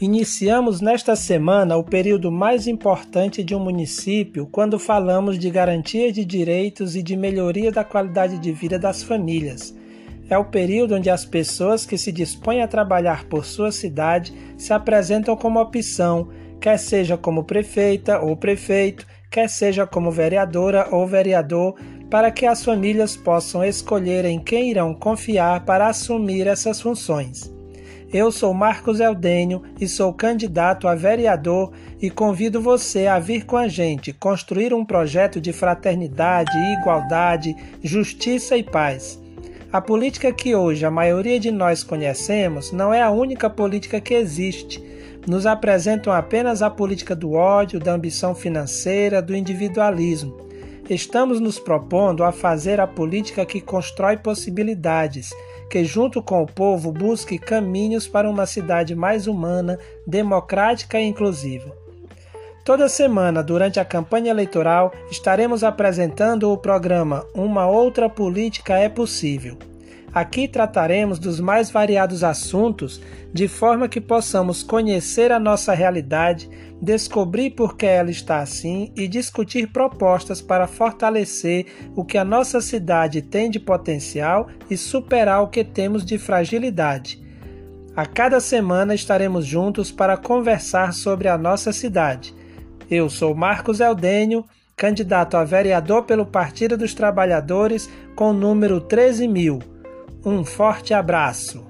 Iniciamos nesta semana o período mais importante de um município quando falamos de garantia de direitos e de melhoria da qualidade de vida das famílias. É o período onde as pessoas que se dispõem a trabalhar por sua cidade se apresentam como opção, quer seja como prefeita ou prefeito, quer seja como vereadora ou vereador, para que as famílias possam escolher em quem irão confiar para assumir essas funções. Eu sou Marcos Eldênio e sou candidato a vereador e convido você a vir com a gente construir um projeto de fraternidade, igualdade, justiça e paz. A política que hoje a maioria de nós conhecemos não é a única política que existe. Nos apresentam apenas a política do ódio, da ambição financeira, do individualismo. Estamos nos propondo a fazer a política que constrói possibilidades, que, junto com o povo, busque caminhos para uma cidade mais humana, democrática e inclusiva. Toda semana, durante a campanha eleitoral, estaremos apresentando o programa Uma Outra Política é Possível. Aqui trataremos dos mais variados assuntos de forma que possamos conhecer a nossa realidade, descobrir por que ela está assim e discutir propostas para fortalecer o que a nossa cidade tem de potencial e superar o que temos de fragilidade. A cada semana estaremos juntos para conversar sobre a nossa cidade. Eu sou Marcos Eldênio, candidato a vereador pelo Partido dos Trabalhadores com o número 13 mil. Um forte abraço.